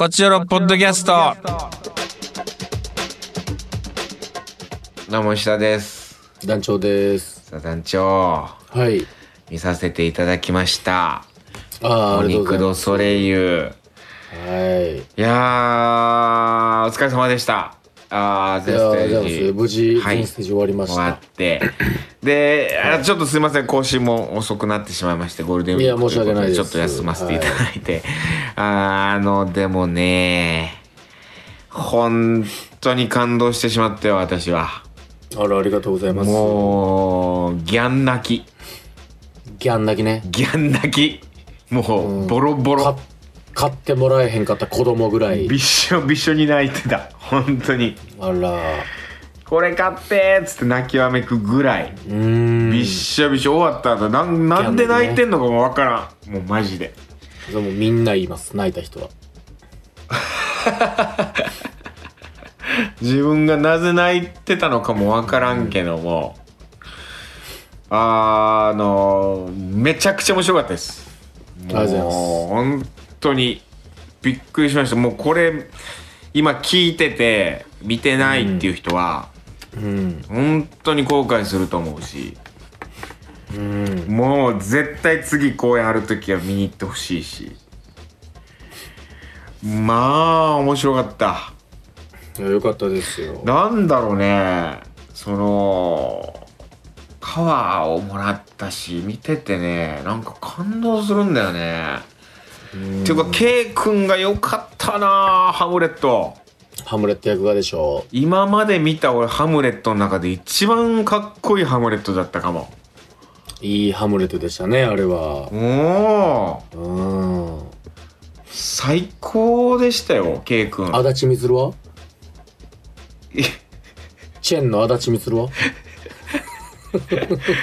こちらのポッドキャスト。どうも石田です。団長です。さあ団長、はい。見させていただきました。ああ、あおりがとうございます。ソレイユ。はい。いやー、お疲れ様でした。あー、全いやー、ステージ無事、はい全ステージ終わりまし終わた。って。で、あちょっとすいません、更新も遅くなってしまいまして、ゴールデンウィークでちょっと休ませていただいて。あーあの、でもね、本当に感動してしまったよ、私は。あら、ありがとうございます。もう、ギャン泣き。ギャン泣きね。ギャン泣き。もう、うんボロボかロ。買ってもらえへんかった子供ぐらい。びっしょびっしょに泣いてた。本当に。あら。これ買ってーっつって泣きわめくぐらい。びっしょびしょ終わった後なんなんで泣いてんのかもわからん。もうマジで。でもみんな言います。泣いた人は。自分がなぜ泣いてたのかもわからんけども、あーあのめちゃくちゃ面白かったですありがとうございますもう本当にびっくりしましたもうこれ今聞いてて見てないっていう人は、うん。本当に後悔すると思うし。うん。もう絶対次こうやる時は見に行ってほしいし。まあ面白かった。いやよかったですよ。なんだろうね。そのカワーをもらったし見ててねなんか感動するんだよね、うん。っていうか K 君が良かったなハムレットハムレット役がでしょ今まで見た俺ハムレットの中で一番かっこいいハムレットだったかもう。いいハムレットでしたね、あれは。おおうん。最高でしたよ K 君足立みつるは？チェンの足立みつるは？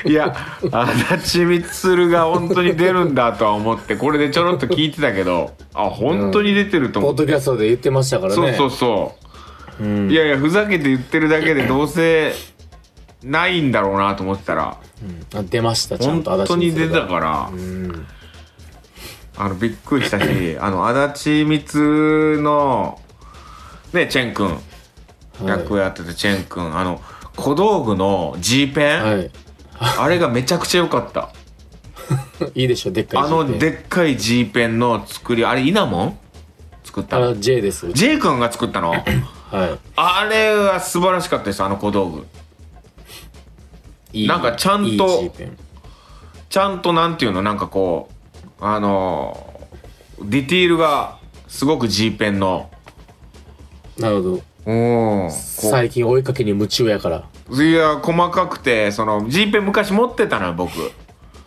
いや足立満が本当に出るんだとは思ってこれでちょろっと聞いてたけどあ本当に出てると思って、ポッドキャストで言ってましたからね。そうそうそう。うん。いやいやふざけて言ってるだけでどうせないんだろうなと思ってたら。あ出ました、ちゃん本と。足立当に出たから。うん。あのびっくりしたし あの足立満のねチェン君。はい。役をやってたチェン君。あの小道具の G ペン、はい。あれがめちゃくちゃ良かった。いいでしょ、でっかいあの G ペン。でっかい G ペンの作りあれイナモン？作ったの？あ、J です。J 君が作ったの？はい。あれは素晴らしかったですあの小道具。いいなんかちゃんといいちゃんとなんていうの？なんかこうあのディティールがすごく G ペンの。なるほど。うんこ最近追いかけに夢中やから。ういや細かくてその G ペン昔持ってたのよ僕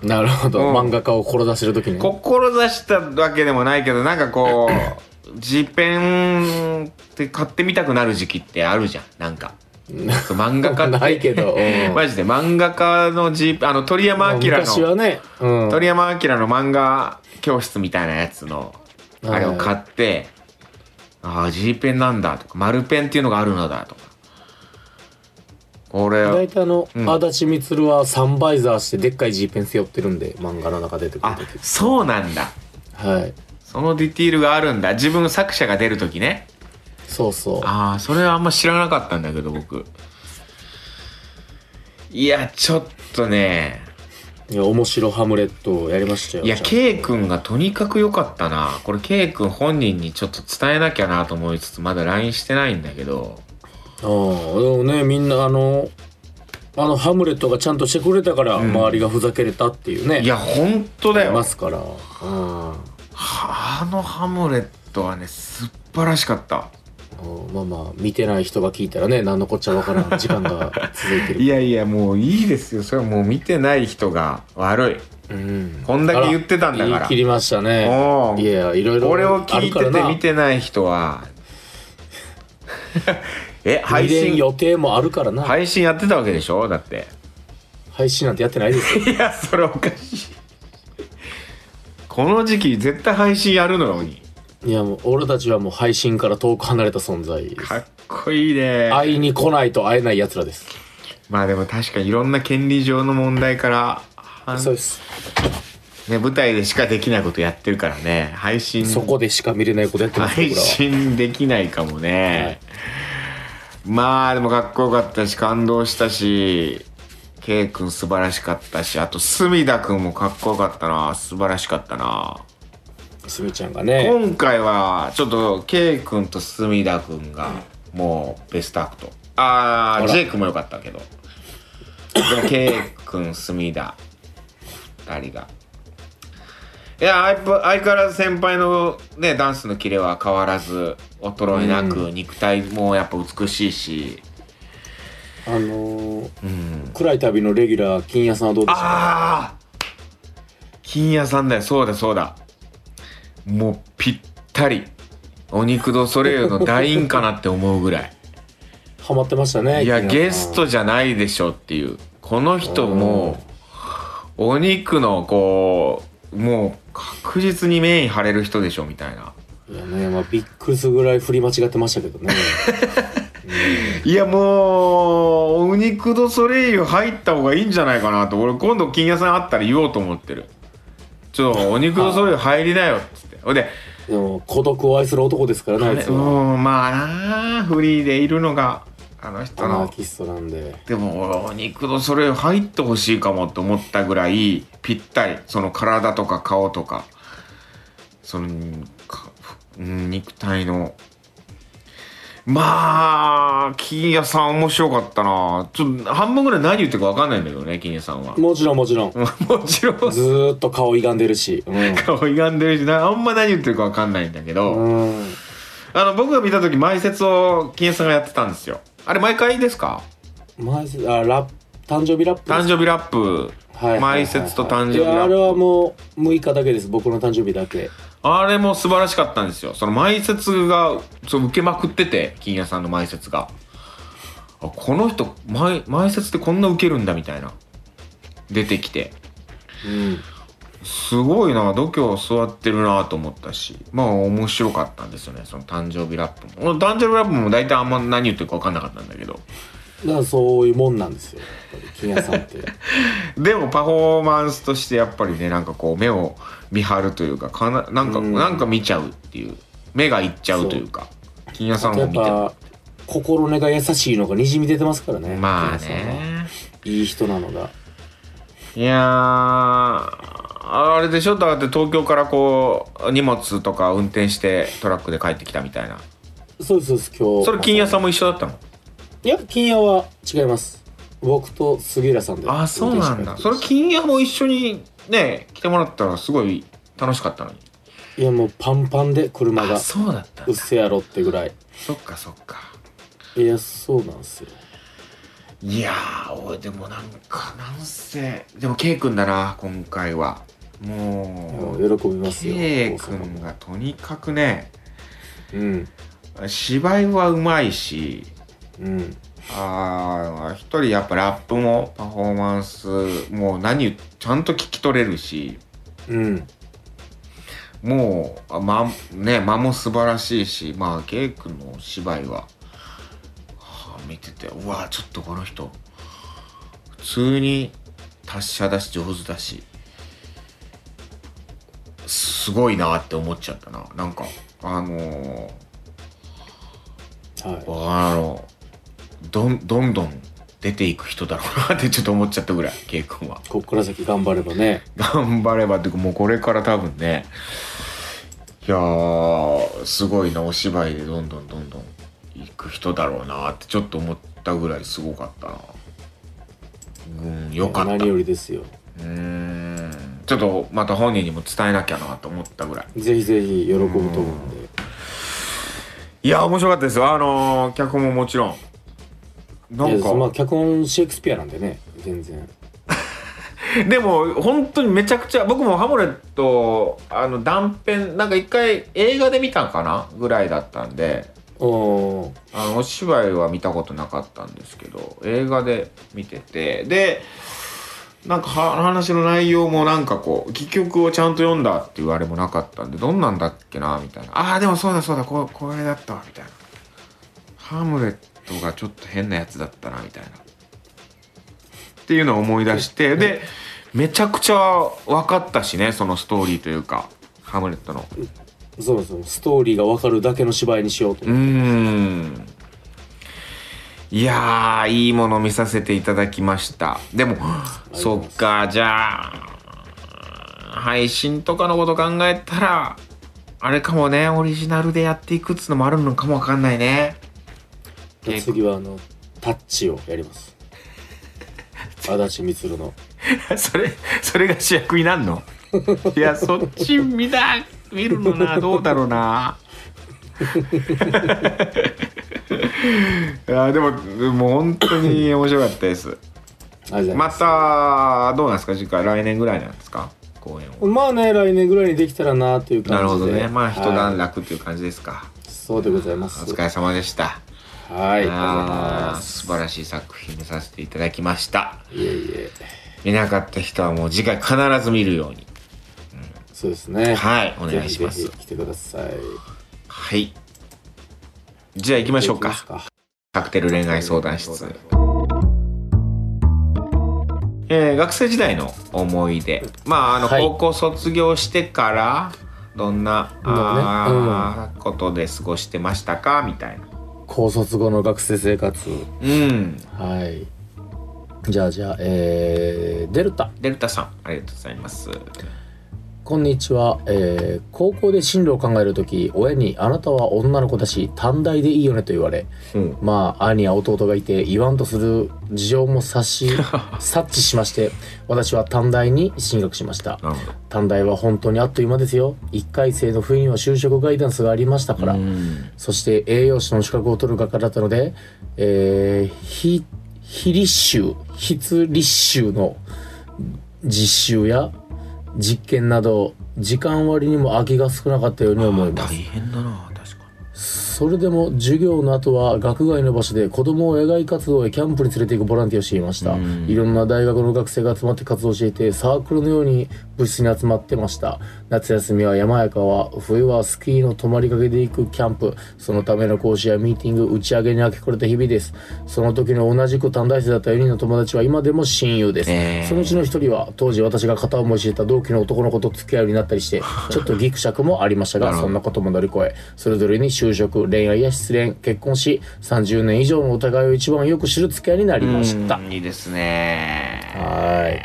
なるほど。うん漫画家を志してる時に。志したわけでもないけどなんかこう G ペンって買ってみたくなる時期ってあるじゃんなんかそう漫画家って ないけど。うんマジで漫画家の G ペンあの鳥山明昔はのね、うん。鳥山明の漫画教室みたいなやつのあれを買って、ああ G ペンなんだとか丸ペンっていうのがあるのだとかこれ大体あの、うん足立みつるはサンバイザーしてでっかい G ペン背負ってるんで、漫画の中出てくるあ時。そうなんだはい。そのディティールがあるんだ自分作者が出る時ねそうそう。ああそれはあんま知らなかったんだけど僕いやちょっとねいや、面白ハムレットをやりましたよ。いや K 君がとにかく良かったなこれ K 君本人にちょっと伝えなきゃなと思いつつまだ LINE してないんだけどああ、でもね、みんなあの、あのハムレットがちゃんとしてくれたから、ん周りがふざけれたっていうね。いや本当だいよますから。うん。あのハムレットはね素晴らしかったうんまあまあ、見てない人が聞いたらね、何のこっちゃわからん時間が続いてる。いやいやもういいですよそれはもう見てない人が悪いうん。こんだけ言ってたんだから言い切りましたね。いや、いろいろこれをあ聞いて。て見てない人は え配信予定もあるからな。配信やってたわけでしょ？だって配信なんてやってないですよ。いやそれおかしいこの時期絶対配信やるのにいやもう俺たちはもう配信から遠く離れた存在です。かっこいいね。会いに来ないと会えない奴らです。まあでも確かにいろんな権利上の問題からそうです。ね、舞台でしかできないことやってるからね。配信そこでしか見れないことやってます配信できないかもね、まあでもかっこよかったし感動したし K 君素晴らしかったしあと隅田君もかっこよかったな。素晴らしかったなすみちゃんがね。今回はちょっと K 君と隅田君がもうベストアクト。ああ J 君もよかったけど。でも K 君隅田2人が。いや相相変わらず先輩のねダンスのキレは変わらず衰えなく、肉体もやっぱ美しいし。あのーうん。暗い旅のレギュラー金谷さんはどうでしたああ金屋さんだよ。そうだそうだもうぴったり。お肉ドソレイユの団員かなって思うぐらい。ハマってましたねいやゲストじゃないでしょっていう。この人もお肉のこうもう確実にメイン張れる人でしょみたいな。いやねまあびっくりするぐらい振り間違ってましたけどね。いやもうお肉ドソレイユ入った方がいいんじゃないかなと。俺今度金屋さん会ったら言おうと思ってる。ちょっとお肉ドソレイユ入りなよっつってほんで孤独を愛する男ですからねあいつうはんまあなあフリーでいるのがあの人アナのーキストなんで。でもお肉のそれ入ってほしいかもって思ったぐらいぴったりその体とか顔とかそのかうん肉体のまあ金谷さん面白かったな。ちょっと半分ぐらい何言ってるか分かんないんだけどね金谷さんは。もちろんもちろん。もちろん。ずーっと顔歪んでるし。うん。顔歪んでるしなあんま何言ってるか分かんないんだけど、うん。あの僕が見た時前説を金谷さんがやってたんですよ。あれ毎回ですか？マジあラップ誕生日ラップ誕生日ラップ。はい前説と誕生日ラップ。あれはもう6日だけです。僕の誕生日だけあれも素晴らしかったんですよ。その前説がそう受けまくってて金谷さんの前説が。あこの人前前説ってこんな受けるんだみたいな。出てきて。うん。すごいな度胸座ってるなと思ったし。まあ面白かったんですよねその誕生日ラップも。俺誕生日ラップも大体あんま何言ってるか分かんなかったんだけどだからそういうもんなんですよ。やっぱり金谷さんって。でもパフォーマンスとしてやっぱりねなんかこう目を見張るというかかななんか、うん。なんか見ちゃうっていう目がいっちゃうというか金谷さんやっを見て。心根が優しいのがにじみ出てますからねまあ金谷さんは。ねいい人なのが。いやーあれでしょ？だって東京からこう荷物とか運転してトラックで帰ってきたみたいな。そうですそうです今日。それ金谷さんも一緒だったの？いや金谷は違います。僕と杉浦さんで。あそうなんだ。それ金谷も一緒にね来てもらったらすごい楽しかったのに。いやもうパンパンで車があそうだったうっせやろってぐらい。そっかそっか。いやそうなんですよ。いやー俺でもなんかなんせでも K 君だな今回は。もう喜びますよ K 君がとにかくねうん。芝居はうまいしうん。あー一人やっぱラップもパフォーマンスもう何ちゃんと聞き取れるし。うん。もうあ間ね間も素晴らしいしまあ K 君のお芝居は、はあ見ててうわちょっとこの人普通に達者だし上手だしすごいなって思っちゃったな。なんかあのはい。ー、あのどんどんどん出ていく人だろうなって ちょっと思っちゃったぐらい K 君は。こっから先頑張ればね。頑張れば。っていうかもうこれから多分ねいやーすごいなお芝居でどんどんどんどん行く人だろうなってちょっと思ったぐらいすごかったな。うんよかった。何よりですよ。うーん。ちょっとまた本人にも伝えなきゃなと思ったぐらい。ぜひぜひ喜ぶと思うんで。いや面白かったです。よあのー脚本ももちろんないんやまあか脚本シェイクスピアなんでね全然。でも本当にめちゃくちゃ僕もハムレットあの断片なんか一回映画で見たんかな？ぐらいだったんで。おー。あのお芝居は見たことなかったんですけど映画で見てて。でなんかは話の内容もなんかこう戯曲をちゃんと読んだっていうあれもなかったんでどんなんだっけな？みたいな。ああでもそうだそうだここれだったわみたいな。ハムレットがちょっと変なやつだったなみたいな。っていうのを思い出してでめちゃくちゃ分かったしねそのストーリーというかハムレットの。そうそうストーリーが分かるだけの芝居にしようと。うーん。いやーいいもの見させていただきました。でもそっかじゃあ配信とかのこと考えたらあれかもねオリジナルでやっていくっつうのもあるのかもわかんないね次はあのタッチをやります。足立みつるの。それそれが主役になんの？いやそっち見た見るのなどうだろうな。いやでももう本当に面白かったです。またどうなんですか？次回来年ぐらいなんですか？公演をまあね来年ぐらいにできたらなという感じで。なるほどね。まあ一段はい。落っていう感じですか、そうでございます。お疲れ様でしたはいああ素晴らしい作品見させていただきました。いえいえ。見なかった人はもう次回必ず見るように。そうですね。はいお願いします。来てください。はい。じゃあ行きましょうか。カクテル恋愛相談室。えー学生時代の思い出。まああの、はい。高校卒業してからどんな、まあーことで過ごしてましたか？みたいな高卒後の学生生活。うん。はい。じゃあじゃあえー、デルタ。デルタさんありがとうございますこんにちは、えー高校で進路を考えるとき親に「あなたは女の子だし短大でいいよね」と言われうん。まあ兄や弟がいて言わんとする事情も察し 察知しまして私は短大に進学しました。短大は本当にあっという間ですよ。1回生の冬には就職ガイダンスがありましたから、うん。そして栄養士の資格を取る学科だったので、えー、非、非立習、筆立習の実習や実験など、時間割にも空きが少なかったように思います大。変だな確かそれでも授業の後は学外の場所で子供を野外活動へキャンプに連れて行くボランティアをしていました。うん。いろんな大学の学生が集まって活動していてサークルのように部室に集まってました。夏休みは山や川冬はスキーの泊まりかけで行くキャンプ。そのための講師やミーティング打ち上げに明け暮れた日々です。その時の同じく短大生だった4人の友達は今でも親友です、えーそのうちの一人は当時私が片思いしていた同期の男の子と付き合うようになったりしてちょっとギクシャクもありましたが そんなことも乗り越えそれぞれに就職恋愛や失恋結婚し30年以上のお互いを一番よく知る付き合いになりました。うんいいですね。はい。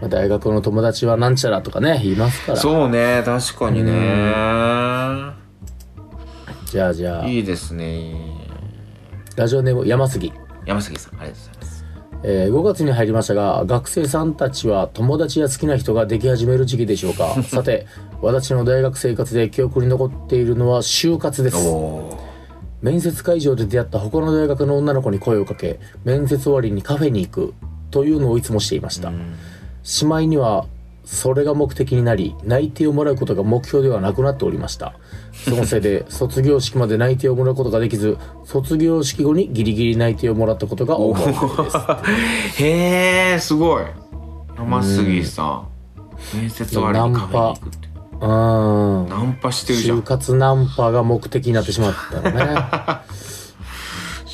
まあ大学の友達はなんちゃらとかね言いますから。そうね確かにね。じゃあじゃあ。いいですね。ラジオネーム山杉。山杉さんありがとうございますえー5月に入りましたが学生さんたちは友達や好きな人ができ始める時期でしょうか？さて私の大学生活で記憶に残っているのは就活です。お面接会場で出会った他の大学の女の子に声をかけ面接終わりにカフェに行くというのをいつもしていました、うん。しまいにはそれが目的になり内定をもらうことが目標ではなくなっておりましたそのせいで卒業式まで内定をもらうことができず卒業式後にギリギリ内定をもらったことが思い出です。へえすごい。山杉さん。面接終わりにカフェに行くって。うーん。ナンパしてるじゃん。就活ナンパが目的になってしまったのね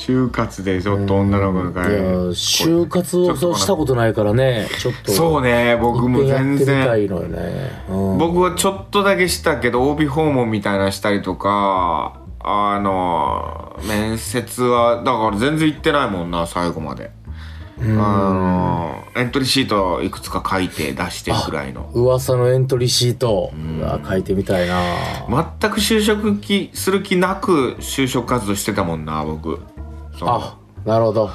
就活でちょっと女の子のいや会就活をそうしたことないからね。ちょっと。そうね僕も全然。ってみたいのよね、うん。僕はちょっとだけしたけど OB 訪問みたいなのしたりとかあの面接はだから全然行ってないもんな最後まで。あのエントリーシートいくつか書いて出してくらいの。噂のエントリーシート。うわ書いてみたいな。全く就職気する気なく就職活動してたもんな僕あなるほど。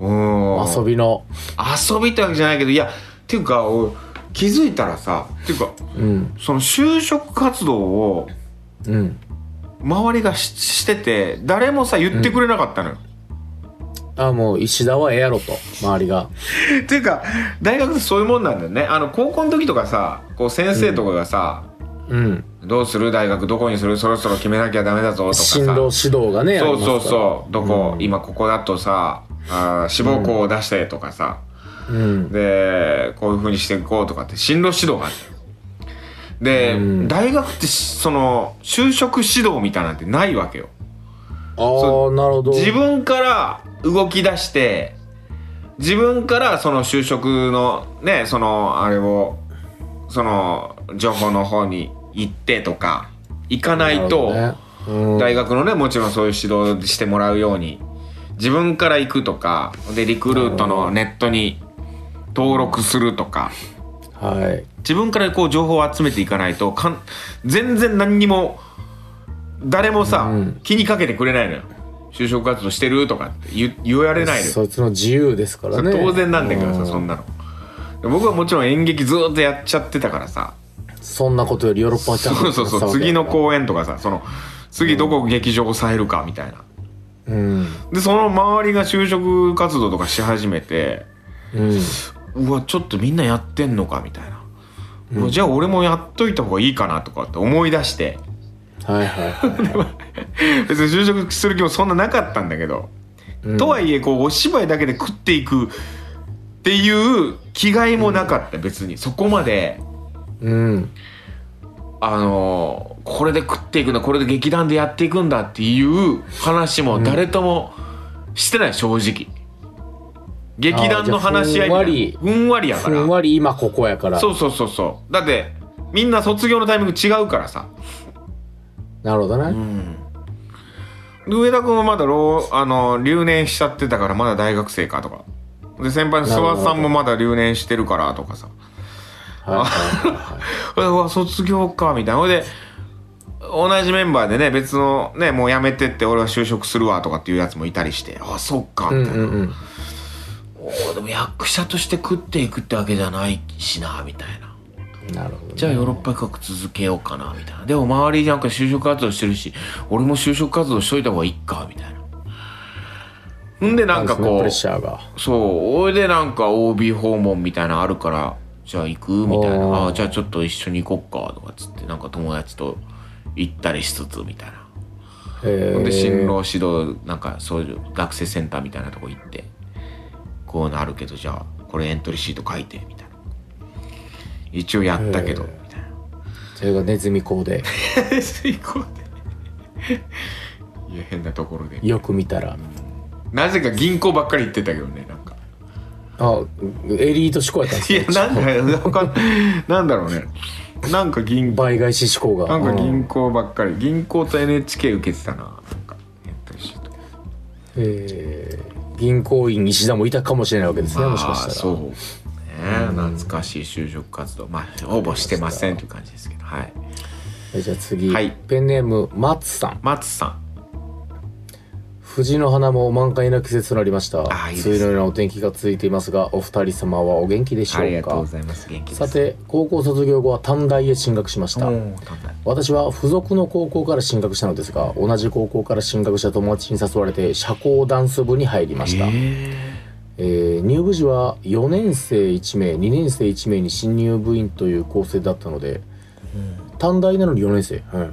うん。遊びの。遊びってわけじゃないけどいやっていうか俺気づいたらさっていうかうん。その就職活動をうん。周りがししてて誰もさ言ってくれなかったのよ、あもう石田はええやろと周りが。っていうか大学ってそういうもんなんだよね。あの高校の時とかさこう先生とかがさ、うん。どうする？大学どこにする？そろそろ決めなきゃダメだぞとかさ。進路指導がねそうそうそう。どこ、うん。今ここだとさあー志望校を出してとかさ、うん。でこういうふうにしていこうとかって進路指導がある。で、うん。大学ってしその就職指導みたいなんてないわけよ。ああなるほど。自分から動き出して自分からその就職のねそのあれをその情報の方に行ってとか行かないと、大学のねもちろんそういう指導してもらうように自分から行くとかでリクルートのネットに登録するとかはい。自分からこう情報を集めていかないとかん全然何にも誰もさ、うん。気にかけてくれないのよ。就職活動してるとかって言言われないのよ。そいつの自由ですからね。当然なんだけどさ、うそんなの。で僕はもちろん演劇ずっとやっちゃってたからさ。そんなことよりヨーロッパキャンプそうそうそう。次の公演とかさその次どこ劇場を抑えるかみたいな。うん。でその周りが就職活動とかし始めてうん。うわちょっとみんなやってんのかみたいな、うわじゃあ俺もやっといた方がいいかなとかって思い出して。はいはいはい。別に就職する気もそんななかったんだけど、うん。とはいえこうお芝居だけで食っていくっていう気概もなかった別に。そこまでうん。あのこれで食っていくんだこれで劇団でやっていくんだっていう話も誰ともしてない正直。劇団の話し合いみたいな。ふんわり。やかふんらわり今ここやから。そうそうそうそう。だってみんな卒業のタイミング違うからさ。なるほどね、で上田君はまだ老あの留年しちゃってたからまだ大学生かとかで先輩の諏訪さんもまだ留年してるからとかさ。はいはいは うわ卒業かみたいな。ほいで同じメンバーでね別のねもう辞めてって俺は就職するわとかっていうやつもいたりしてあそっかいうんみたいな、うんうんおーでも役者として食っていくってわけじゃないしなみたいな。なるほど、ね、じゃあヨーロッパ企画続けようかなみたいな。でも周りなんか就職活動してるし俺も就職活動しといた方がいいかみたいなんでなんかこうプレッシャーが。そうおいでなんか OB 訪問みたいなのあるからじゃあ行くみたいな。あじゃあちょっと一緒に行こっかとかっつってなんか友達と行ったりしつつみたいな。ほんで進路指導なんかそういう学生センターみたいなとこ行ってこういうのあるけどじゃあこれエントリーシート書いてみたいな。一応やったけどみたいな。それがネズミ講で。水耕で。いや変なところで。よく見たらなぜか銀行ばっかり行ってたけどねなんか。あエリート志向やったんですいやなんかなんだろうね。なんか銀倍返し志向が。なんか銀うん行ばっかり。銀行と NHK 受けてたな。なんかエントリーシートえー銀行員石田もいたかもしれないわけですね、もしかしたら。そうね。懐かしい就職活動。まあ応募してませんという感じですけど。はい。えじゃあ次、はい。ペンネーム松さん。松さ藤の花も満開な季節となりました。あいいです梅雨のようなお天気が続いていますがお二人様はお元気でしんありょうか？がとうございます。元気ですさて高校卒業後は短大へ進学しました。私は付属の高校から進学したのですが同じ高校から進学した友達に誘われて社交ダンス部に入りました、ええー入部時は4年生1名2年生1名に新入部員という構成だったので、短大なのに4年生、うん、ー、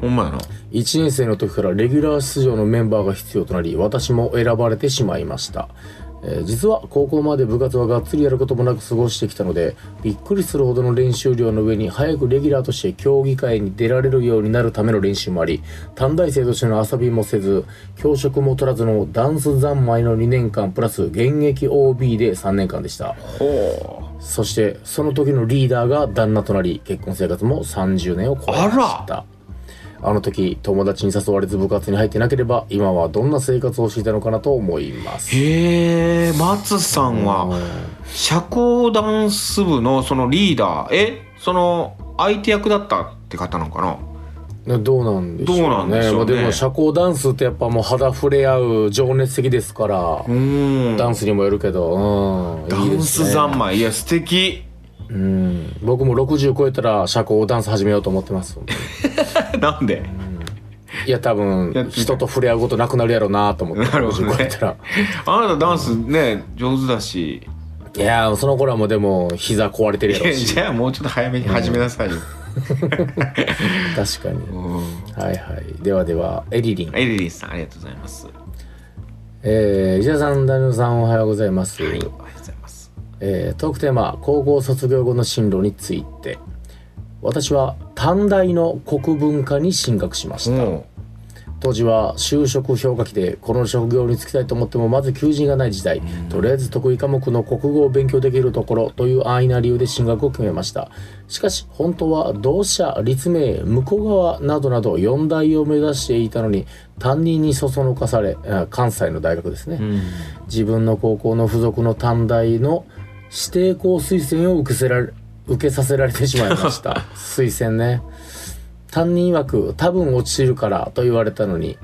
ほんまやな。1年生の時からレギュラー出場のメンバーが必要となり私も選ばれてしまいました、えー実は高校まで部活はがっつりやることもなく過ごしてきたのでびっくりするほどの練習量の上に早くレギュラーとして競技会に出られるようになるための練習もあり短大生としての遊びもせず教職も取らずのダンス三昧の2年間プラス現役 OB で3年間でした。ほそしてその時のリーダーが旦那となり結婚生活も30年を超えました。あの時友達に誘われず部活に入ってなければ今はどんな生活をしていたのかなと思います。へえ松さんは社交ダンス部のそのリーダーえその相手役だったって方なのかな？ねどうなんでしょうね。どうなんでしょうね。まあ、でも社交ダンスってやっぱもう肌触れ合う情熱的ですから、うん。ダンスにもよるけど、うん、ダンスいいですね。三昧。いや素敵うん。僕も60超えたら社交ダンス始めようと思ってます。なんで？いや多分人と触れ合うことなくなるやろうなと思ってなるほどね。60超えたら。あなたダンスね上手だし。いやーその頃はもうでも膝壊れてるやろうし。じゃあもうちょっと早めに始めなさいよ、確かに。うん。はいはい。ではではエリリン。エリリンさんありがとうございます。はえー、石田さんダニオさんおはようございます、いありがとうござい。ますえートークテーマ高校卒業後の進路について。私は短大の国文科に進学しました、お当時は就職氷河期でこの職業に就きたいと思ってもまず求人がない時代。とりあえず得意科目の国語を勉強できるところという安易な理由で進学を決めました。しかし本当は同志社立命向こう側などなど4大を目指していたのに担任にそそのかされあ関西の大学ですね、自分の高校の付属の短大の指定校推薦を受けせられ受けさせられてしまいました。推薦ね。担任曰く多分落ちるからと言われたのに、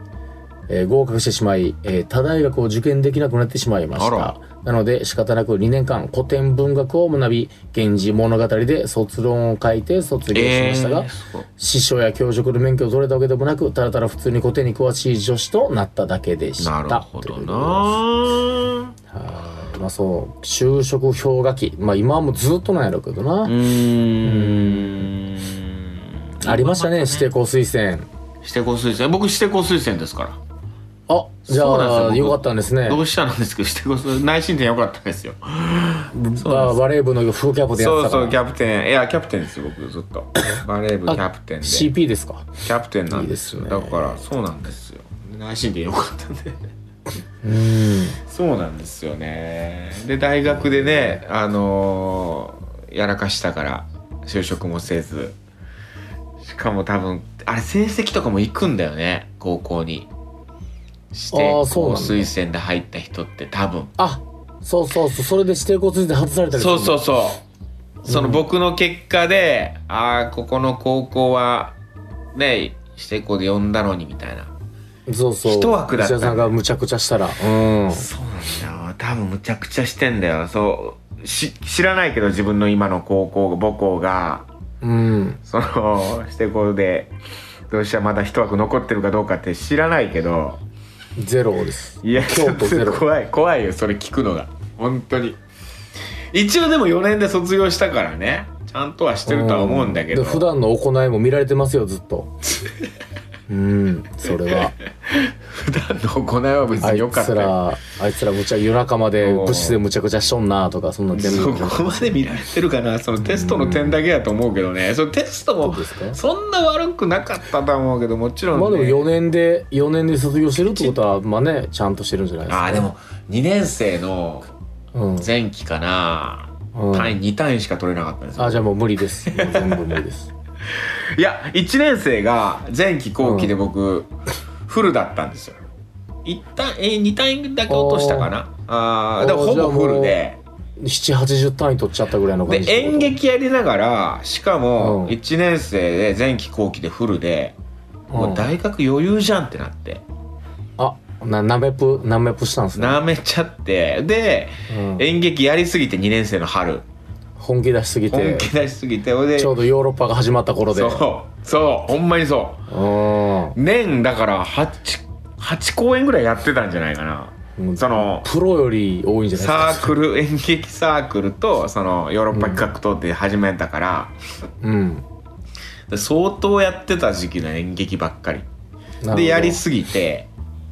えー合格してしまい、えー他大学を受験できなくなってしまいました。なので仕方なく2年間古典文学を学び源氏物語で卒論を書いて卒業しましたが、えー師匠や教職の免許を取れたわけでもなくただただ普通に古典に詳しい女子となっただけでした。なるほどな。はいまあそう就職氷河期。まあ今はもうずっとなんやろうけどな、うーん。ありましたね指定校推薦指定校推薦僕指定校推薦ですから。あじゃあよ。かったんですね。同志社なんですけど指定校推薦内申点良かったんですよ。ババレー部の副キャプテンそうそうキャプテン。いやキャプテンですよ僕ずっと。バレー部キャプテンで。キ CP ですか？ャプテンなんですよ。いいですね。だからそうなんですよ。内申点良かったんでうん。そうなんですよね。で大学でねあのーやらかしたから就職もせず。しかも多分あれ成績とかも行くんだよね高校に。してあーそうなんだ。推薦で入った人って多分。あそうそうそうそれで指定校推薦外されたりそうそうそう。その僕の結果で、ああここの高校はね指定校で呼んだのにみたいなそうそう。一枠だった石田さんがむちゃくちゃしたら。うん。そうなんだよ。多分むちゃくちゃしてんだよ。そうし知らないけど自分の今の高校母校が。うん。その指定校でどうしたらまだ一枠残ってるかどうかって知らないけど。ゼロです。いや京都ゼロ。怖い怖いよそれ聞くのが。本当に。一応でも4年で卒業したからね。ちゃんとはしてるとは思うんだけど。で普段の行いも見られてますよずっと うんそれは。普段の行いは別あいに良かったよ。つらあいつらむちゃ夜中まで部室でむちゃくちゃしとんなとかそんな全そ部こまで見られてるかな？そのテストの点だけやと思うけどね。そのテストもどうですか？そんな悪くなかったと思うけどもちろん、ね、まあでも4年で4年で卒業してるってことはまあねちゃんとしてるんじゃないですか？ああでも2年生のうん。前期かな、うん。単位2単位しか取れなかったんですよ。あじゃあもう無理です。もう全部無理ですいや1年生が前期後期で僕、フルだったんですよ。一旦えー、2単位だけ落としたかな？ああでもほぼフルで。780単位取っちゃったぐらいの感でじ演劇やりながらしかもうん。1年生で前期後期でフルで、もう大学余裕じゃんってなって。あななめぷなめぷしたんですね、なめちゃって。でうん。演劇やりすぎて2年生の春本気出しすぎて本気出しすぎてほいでちょうどヨーロッパが始まった頃で。そうそうほんまにそう。ん。う年だから 8, 8公演ぐらいやってたんじゃないかな。うんそのプロより多いんじゃないサですか。ークル演劇サークルとそのヨーロッパ企画とって始めたから、うん。で相当やってた時期の演劇ばっかり。でやりすぎて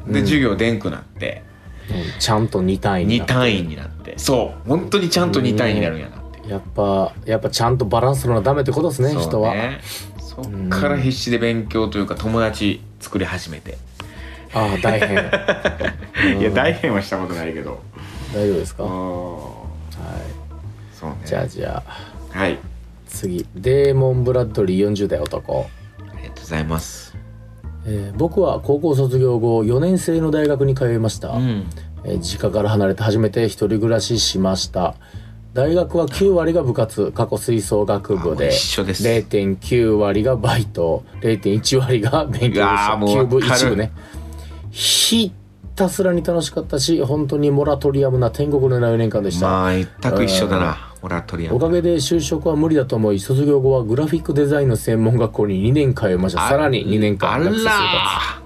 で、うん。授業でんくなって。うん。ちゃんと2単位に2なって。単位になって。そう。本当にちゃんと2単位になるんやなやっぱやっぱちゃんとバランス取るのはダメってことですねそう人は。ねそっから必死で勉強というか友達作り始めて、ああ大変。いや大変はしたことないけど。大丈夫ですか、うん。はそうね。い、じゃあじゃあ。はい。次。デーモン・ブラッドリー40代男、ありがとうございます。えー僕は高校卒業後4年生の大学に通いました、うん。えー実家から離れて初めて一人暮らししました大学は9割が部活過去吹奏楽部で一緒です。0.9割がバイト0.1割が勉強でした。ーもう9部わかる。1部ね。ひたすらに楽しかったし本当にモラトリアムな天国のような4年間でした、まあ全く一緒だなモラトリアム。おかげで就職は無理だと思い卒業後はグラフィックデザインの専門学校に2年通いました。さらに2年間あ学生生活ら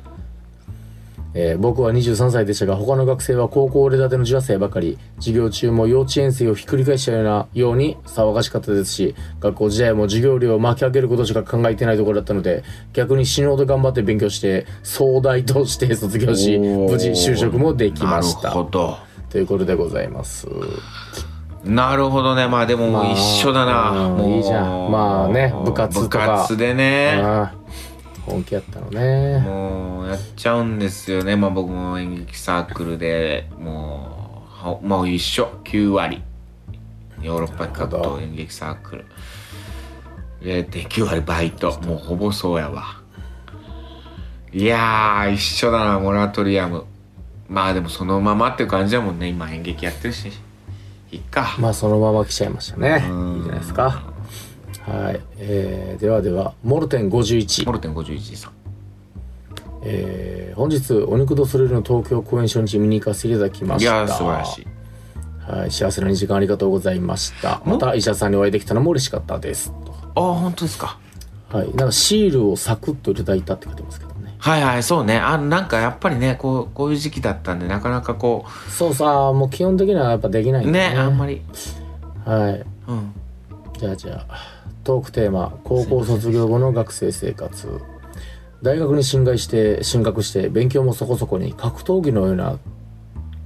えー僕は23歳でしたが他の学生は高校出たての18歳ばかり。授業中も幼稚園生をひっくり返したようなように騒がしかったですし学校時代も授業料を巻き上げることしか考えてないところだったので逆に死ぬほど頑張って勉強して壮大として卒業し無事就職もできましなたるほど。ということでございます。なるほどね。まあでもまあ一緒だな、うんもういいじゃん。まあね部活とか。部活でね。あ本気やったのね。もうやっちゃうんですよね。まあ僕も演劇サークルでもうはもう一緒。9割。ヨーロッパ企画と演劇サークル。0.9割バイト。もうほぼそうやわ。いやー一緒だな。モラトリアム。まあでもそのままっていう感じだもんね。今演劇やってるし。いっか。まあそのまま来ちゃいましたね。いいじゃうんないですかはい、えー、ではではモルテン51モルテン51さん。えー、本日お肉とスリルの東京公演初日見に行かせていただきました。いやー素晴らしい。はい、幸せな2時間ありがとうございました。また医者さんにお会いできたのも嬉しかったです。ああ本当ですか。はい。なんかシールをサクッといただいたって書いてますけどね。はいはいそうね。あなんかやっぱりねこうこういう時期だったんでなかなかこそうさもう基本的にはやっぱできないうんでねあんまり。はい。うん。じゃあじゃあトークテーマ高校卒業後の学生生活。大学に進学して進学して勉強もそこそこに格闘技のような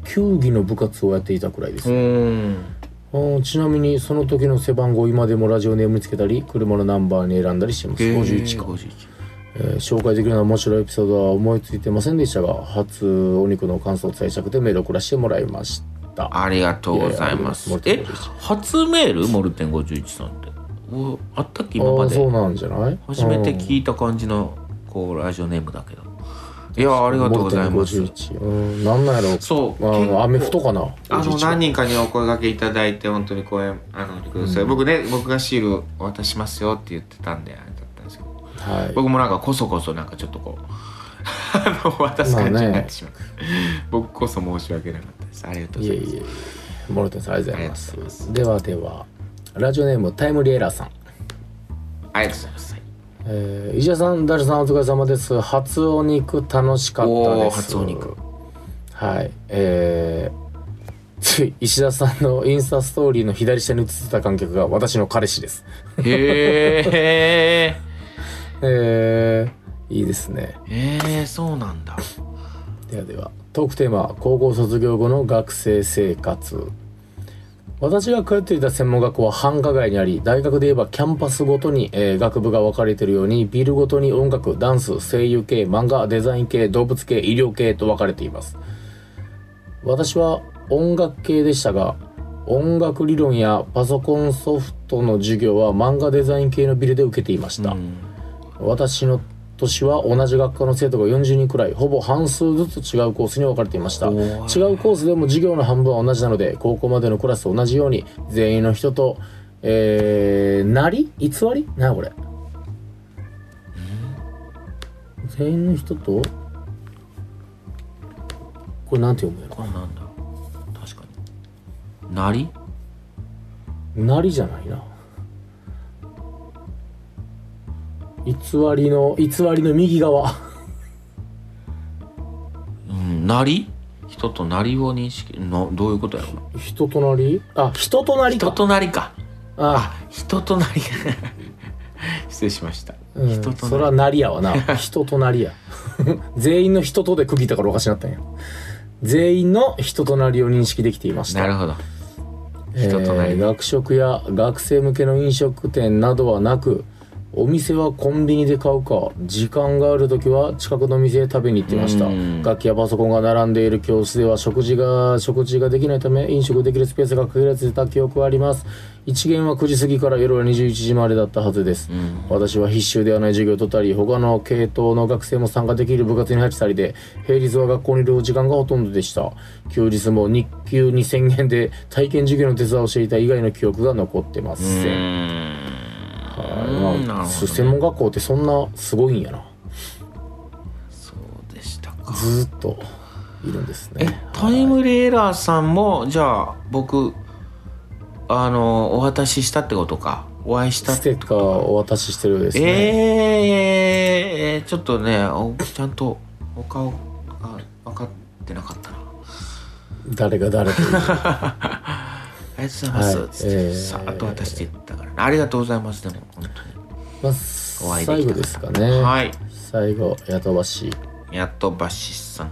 球技の部活をやっていたくらいです、うん。うんちなみにその時の背番号今でもラジオネームにつけたり車のナンバーに選んだりしてます。51か、51えー紹介できるような面白いエピソードは思いついてませんでしたが初お肉の感想を伝えしたくてメールを送らせてもらいました。ありがとうございます。え初メール？モルテン51さんって。おあったっけ？今まああそうでなんじゃない？初めてうん聞いた感じのこうラジオネームだけど。いやありがとうございます。モルテン51うん。なんなんやろそう。あのアメフトかな？あの51何人かにお声掛けいただいて本当に公演あのください、僕ね僕がシール渡しますよって言ってたんであれだったんですけどはい。僕もなんかこそこそなんかちょっとこう あの渡す感じになってしまう、僕こそ申し訳なかったです。ありがとうございます。いえいえモルテンさんありがとうございます。ではではラジオネームタイムリーエラーさんありがとうございますえー、石田さん、ダルさんお疲れ様です。初お肉楽しかったです。初お肉。はい。えー、つい石田さんのインスタストーリーの左下に映ってた観客が私の彼氏です。へえ えー、いいですね。えー、そうなんだではでは、トークテーマ、高校卒業後の学生生活。私が通っていた専門学校は繁華街にあり、大学で言えばキャンパスごとに、えー学部が分かれているように、ビルごとに音楽、ダンス、声優系、漫画、デザイン系、動物系、医療系と分かれています。私は音楽系でしたが、音楽理論やパソコンソフトの授業は漫画デザイン系のビルで受けていました。うん私の年は同じ学科の生徒が40人くらいほぼ半数ずつ違うコースに分かれていました。お違ーうコースでも授業の半分は同じなので高校までのクラスと同じように全員の人とえー、なり？偽り？なこれ？全員の人と？これなんて読むんやこれなんだ？確かに。なり？ろなりじゃないな偽りの偽りの右側。うんなり？人となりを認識のどういうことやろうな？人となり？あ人となり人かとなりか。あ。あ人となり。失礼しました、うん、人とそれはなりやわな。人となりや。全員の人とで区切ったからおかしなったんや。全員の人となりを認識できていました。なるほど。え人となり。ー学食や学生向けの飲食店などはなくお店はコンビニで買うか時間がある時は近くの店へ食べに行っていました。うん。楽器やパソコンが並んでいる教室では食事が食事ができないため飲食できるスペースが限られていた記憶はあります。一限は9時過ぎから夜は21時までだったはずです、うん。私は必修ではない授業を取ったり他の系統の学生も参加できる部活に入ってたりで平日は学校にいる時間がほとんどでした。休日も日給2000円で体験授業の手伝いをしていた以外の記憶が残ってまうせんはい。あ専門学校ってそんなすごいんやな。そうでしたか。ずーっといるんですえねタイムリーエラーさんもじゃあ僕あのお渡ししたってことか？お会いしたステッカーをお渡ししてるですね、えー、ちょっとねおちゃんとお顔が分かってなかったな。誰が誰というあ りがとうございます、はいつって、えー。さあと渡していったから、ありがとうございますでも本まあ、お会いできた最後ですかね、当にはい。最後やとばしやっとばしさん。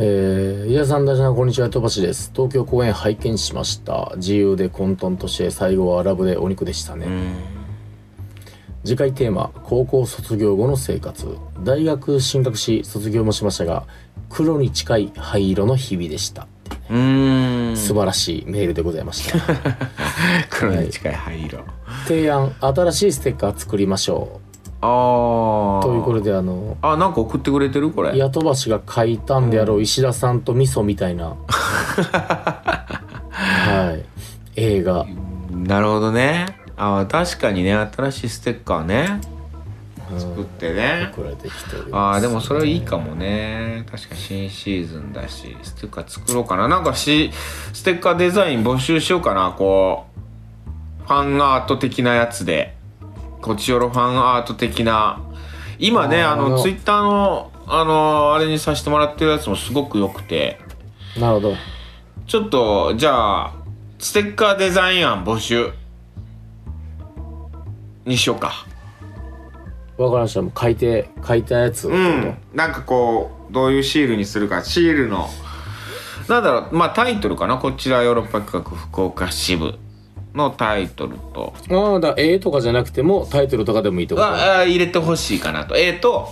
えー、伊田さん大事なこんにちは、やとばしです。東京公演拝見しました。自由で混沌として、最後はラブでお肉でしたね。うん。次回テーマ高校卒業後の生活。大学進学し卒業もしましたが黒に近い灰色の日々でしたうーん。素晴らしいメールでございました。黒に近い灰色、提案新しいステッカー作りましょああうということであのあなんか送ってくれてるこれ。ヤトバシが書いたんであろう石田さんと味噌みたいな。はい。映画。なるほどね。あ確かにね新しいステッカーね作ってね。送られてきておりあます。ーでもそれはいいかもね。確かに新シーズンだしステッカー作ろうかな。なんかしステッカーデザイン募集しようかな。こうファンアート的なやつで。こちよろファンアート的な。今ねあのツイッターのあのあれにさせてもらってるやつもすごく良くて。なるほど。ちょっとじゃあステッカーデザイン案募集にしようかわかりましたもう書いて書いたやつを。うん。なんかこうどういうシールにするかシールのなんだろうまあタイトルかなこちらヨーロッパ企画福岡支部のタイトルと。ああだから絵とかじゃなくてもタイトルとかでもいいと？はあ入れてほしいかなと。えー、と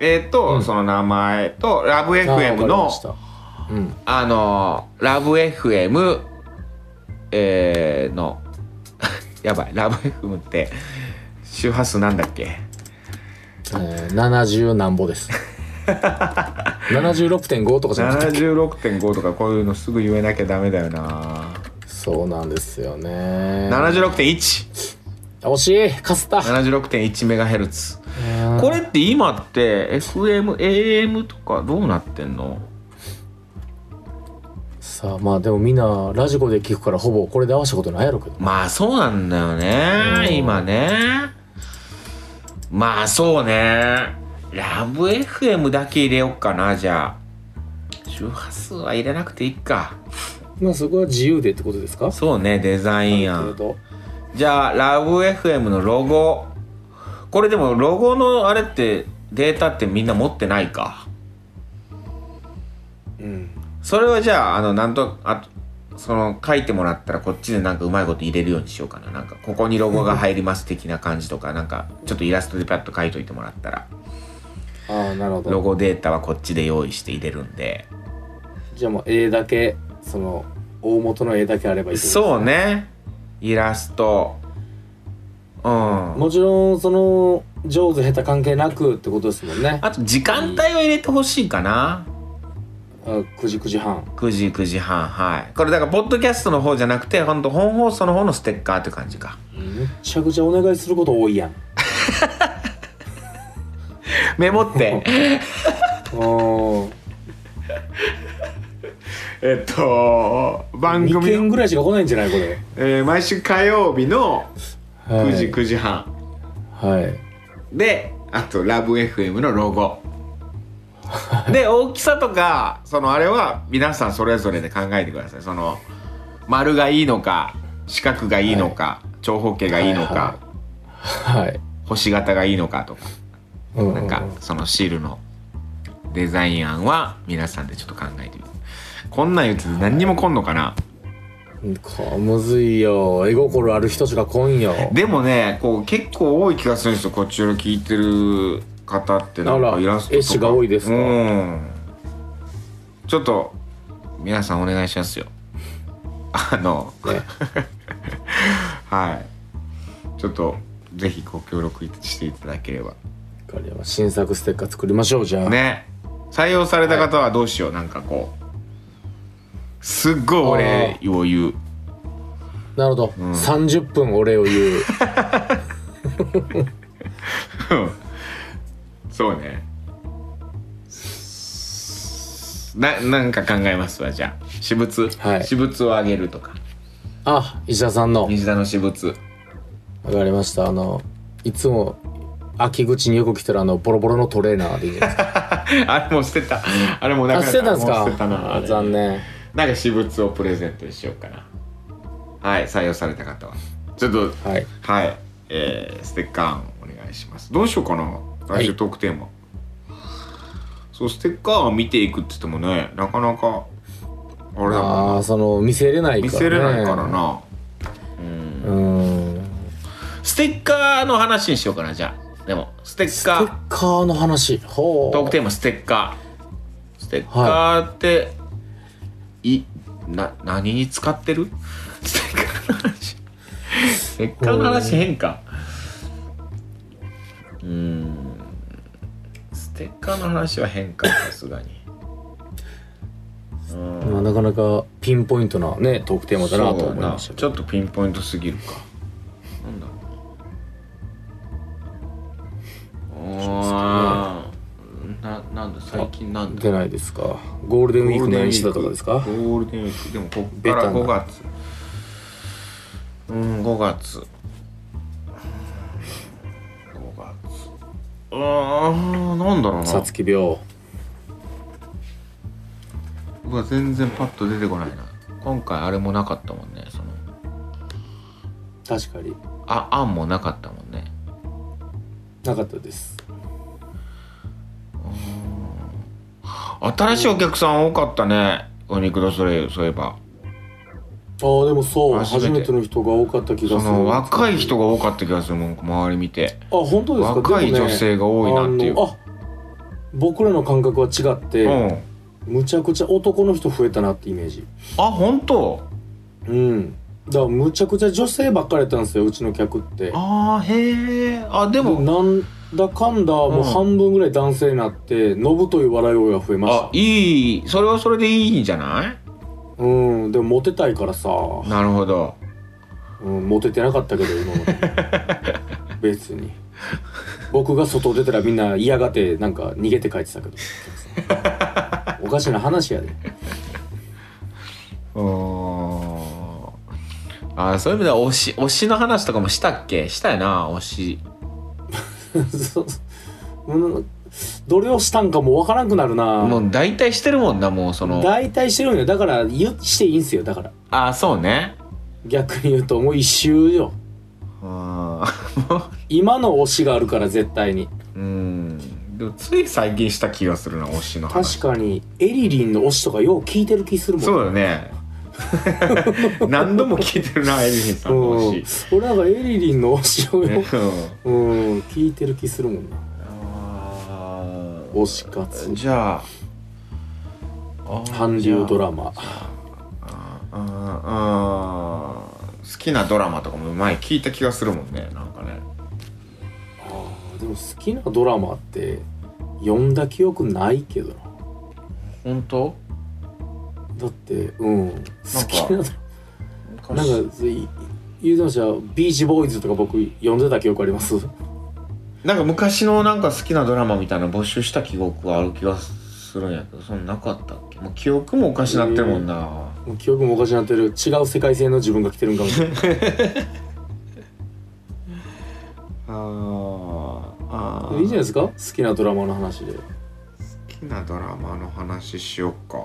えー、と、うん。その名前とラブ FM りのました。うん。あのーラブ FM えー、の やばいラブ FM って周波数なんだっけ？えー、70何歩です。76.5とかじゃなくて。76.5とかこういうのすぐ言えなきゃダメだよな。そうなんですよね。76.1惜しい。かすった。76.1メガヘルツ。うん。これって今って FM、AM とかどうなってんの？さあまあでもみんなラジコで聞くからほぼこれで合わせたことないやろうけど。まあそうなんだよねうん。今ねまあそうね。ラブ FM だけ入れよっかなじゃあ。周波数は入れなくていいか。まあそこは自由でってことですか？そうねデザイン案。じゃあラブ FM のロゴ。これでもロゴのあれってデータってみんな持ってないか？うん。それはじゃああのなんとあその書いてもらったらこっちでなんかうまいこと入れるようにしようかな。なんかここにロゴが入ります的な感じとかなんかちょっとイラストでパッと書いといてもらったら。ああなるほど。ロゴデータはこっちで用意して入れるんで。じゃあもう絵だけその大元の絵だけあればいいってことですそうね。イラスト。うん。もちろんその上手下手関係なくってことですもんね。あと時間帯を入れてほしいかなあ9時9時半。9時9時半はい。これだからポッドキャストの方じゃなくて本当本放送の方のステッカーって感じか。めっちゃくちゃお願いすること多いやん。メモって。えっと番2組の、件ぐらいしか来ないんじゃないこれ。えー毎週火曜日の9時はい。9時半。はい。であとラブ FM のロゴ で大きさとかそのあれは皆さんそれぞれで考えてください。その丸がいいのか四角がいいのか、長方形がいいのか、はい。はい星型がいいのかとか。ううなんかそのシールのデザイン案は皆さんでちょっと考えてみて。こんなん言ってて何にも来んのかな？こむずいよ。絵心ある人しか来んよ。でもねこう結構多い気がするんですよ。こっちを聞いてる方ってなんあからイラストとか。絵師が多いですか？うん。ちょっと皆さんお願いしますよ。あのね。はい。ちょっとぜひご協力していただければ。新作ステッカー作りましょうじゃあ。ね。採用された方はどうしよう、なんかこう。すっごいお礼を言う。なるほど、30分お礼を言う そうね。ななんか考えますわじゃあ。私物、はい。私物をあげるとか。あ石田さんの。西田の私物。わかりました。あのいつも秋口によく来てるあのボロボロのトレーナーでいいです。か あれもう捨てた。あれもうなくなったあ捨てたんですか？捨てたな残念。なんか私物をプレゼントにしようかな。はい採用された方は。ちょっとはい。はい、えー、ステッカー案お願いします。どうしようかな来週トークテーマ、そうステッカー案見ていくって言ってもねなかなかあれだもんなその見せれないから、ね、見せれないからな、うん。うん。ステッカーの話にしようかなじゃあ。でもステッステカーッカーの話。ほう。トークテーマステッカー。ステッカーって、いな何に使ってる？ステッカーの話。ステッカーの話変か。うーん。ステッカーの話は変かさすがに。うん。まあ、なかなかピンポイントなねトークテーマだなと思いましたちょっとピンポイントすぎるか。なんだろう。なななんだ最近なんだ。出ないですか？ゴールデンウィークの演出だとかですか？ゴールデンウィーク。でもこっからベタな。5月。うん5月5月うーんなんだろうな。さつき病。うわ全然パッと出てこないな。今回あれもなかったもんねその。確かに。ああんもなかったもんね。なかったです。新しいお客さん多かったね。お肉ドソレイユそういえばああでもそう初めて。の人が多かった気がする。その若い人が多かった気がするもん周り見て。あ本当ですか？若い女性が多いなっていう。あのあ僕らの感覚は違って、うん。むちゃくちゃ男の人増えたなってイメージ。あ本当？うん。だからむちゃくちゃ女性ばっかりやったんですようちの客って。ああへえあででもなんだかんだもう半分ぐらい男性になってのぶという笑い声が増えましあいい。それはそれでいいんじゃない？たうんでもモテたいからさ、なるほど。うん、モテてなかったけど今まで。別に。僕が外出たらみんな嫌がってなんか逃げて帰ってたけど。おかしな話やで。うあそういう意味では推し推しの話とかもしたっけ？したよな推し。そう。うんどれをしたんかもわからんくなるな。もう大体してるもんなもうその。大体してるんよ。だから言していいんすよだから。あそうね。逆に言うともう一周よ。あ今の推しがあるから絶対に。うん。でもつい最近した気がするな推しの話。確かにエリリンの推しとかよう聞いてる気するもんそうだね。何度も聞いてるなエリリンさんのうん。推し、俺なんかエリリンの推しをよ、うん。うん、聞いてる気するもんな推し活。じゃあ韓流ドラマ。あーあー好きなドラマとかも前聞いた気がするもんねなんかね。あーでも好きなドラマって読んだ記憶ないけどな。本当？だってうん。好きなドラマななんかい言うてましたビーチボーイズとか僕読んでた記憶あります？なんか昔のなんか好きなドラマみたいなの募集した記憶がある気がするんやけどそんななかったっけ？もう記憶もおかしなってるもんな、もう記憶もおかしになってる違う世界線の自分が来てるんかもしれない。あーあいいじゃないですか？好きなドラマの話で。好きなドラマの話しよっか。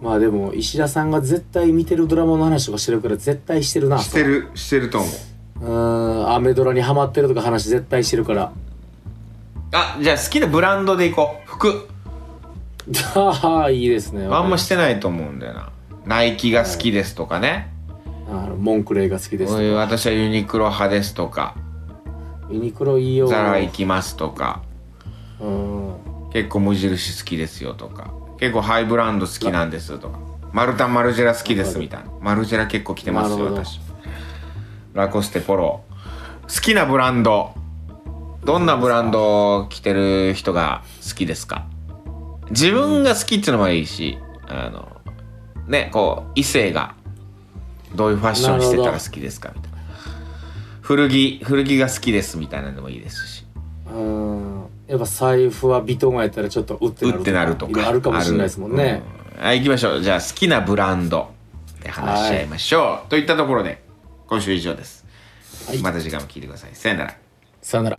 まあでも石田さんが絶対見てるドラマの話とかしてるから絶対してるな。してるしてると思う。うーん。アメドラにハマってるとか話絶対してるからあじゃあ好きなブランドでいこう。服。ああいいですね。あんましてないと思うんだよな。ナイキが好きですとかね、あのモンクレイが好きですとか。私はユニクロ派ですとか。ユニクロいいよザラ行きますとか。うん。結構無印好きですよとか。結構ハイブランド好きなんですとか。マルタンマルジェラ好きですみたいな。マルジェラ結構着てますよ私。ラコステポロ好きなブランドどんなブランドを着てる人が好きですか？自分が好きっていうのもいいしあのねこう異性がどういうファッションしてたら好きですか？みたいな。古着古着が好きですみたいなのもいいですし。うん。やっぱ財布はビトンやったらちょっとうってなるうってなるとか。あるかもしれないですもんね、うん。はい行きましょう。じゃあ好きなブランドで話し合いましょう、といったところで今週以上です、はい。また次回も聞いてください。さよなら。さよなら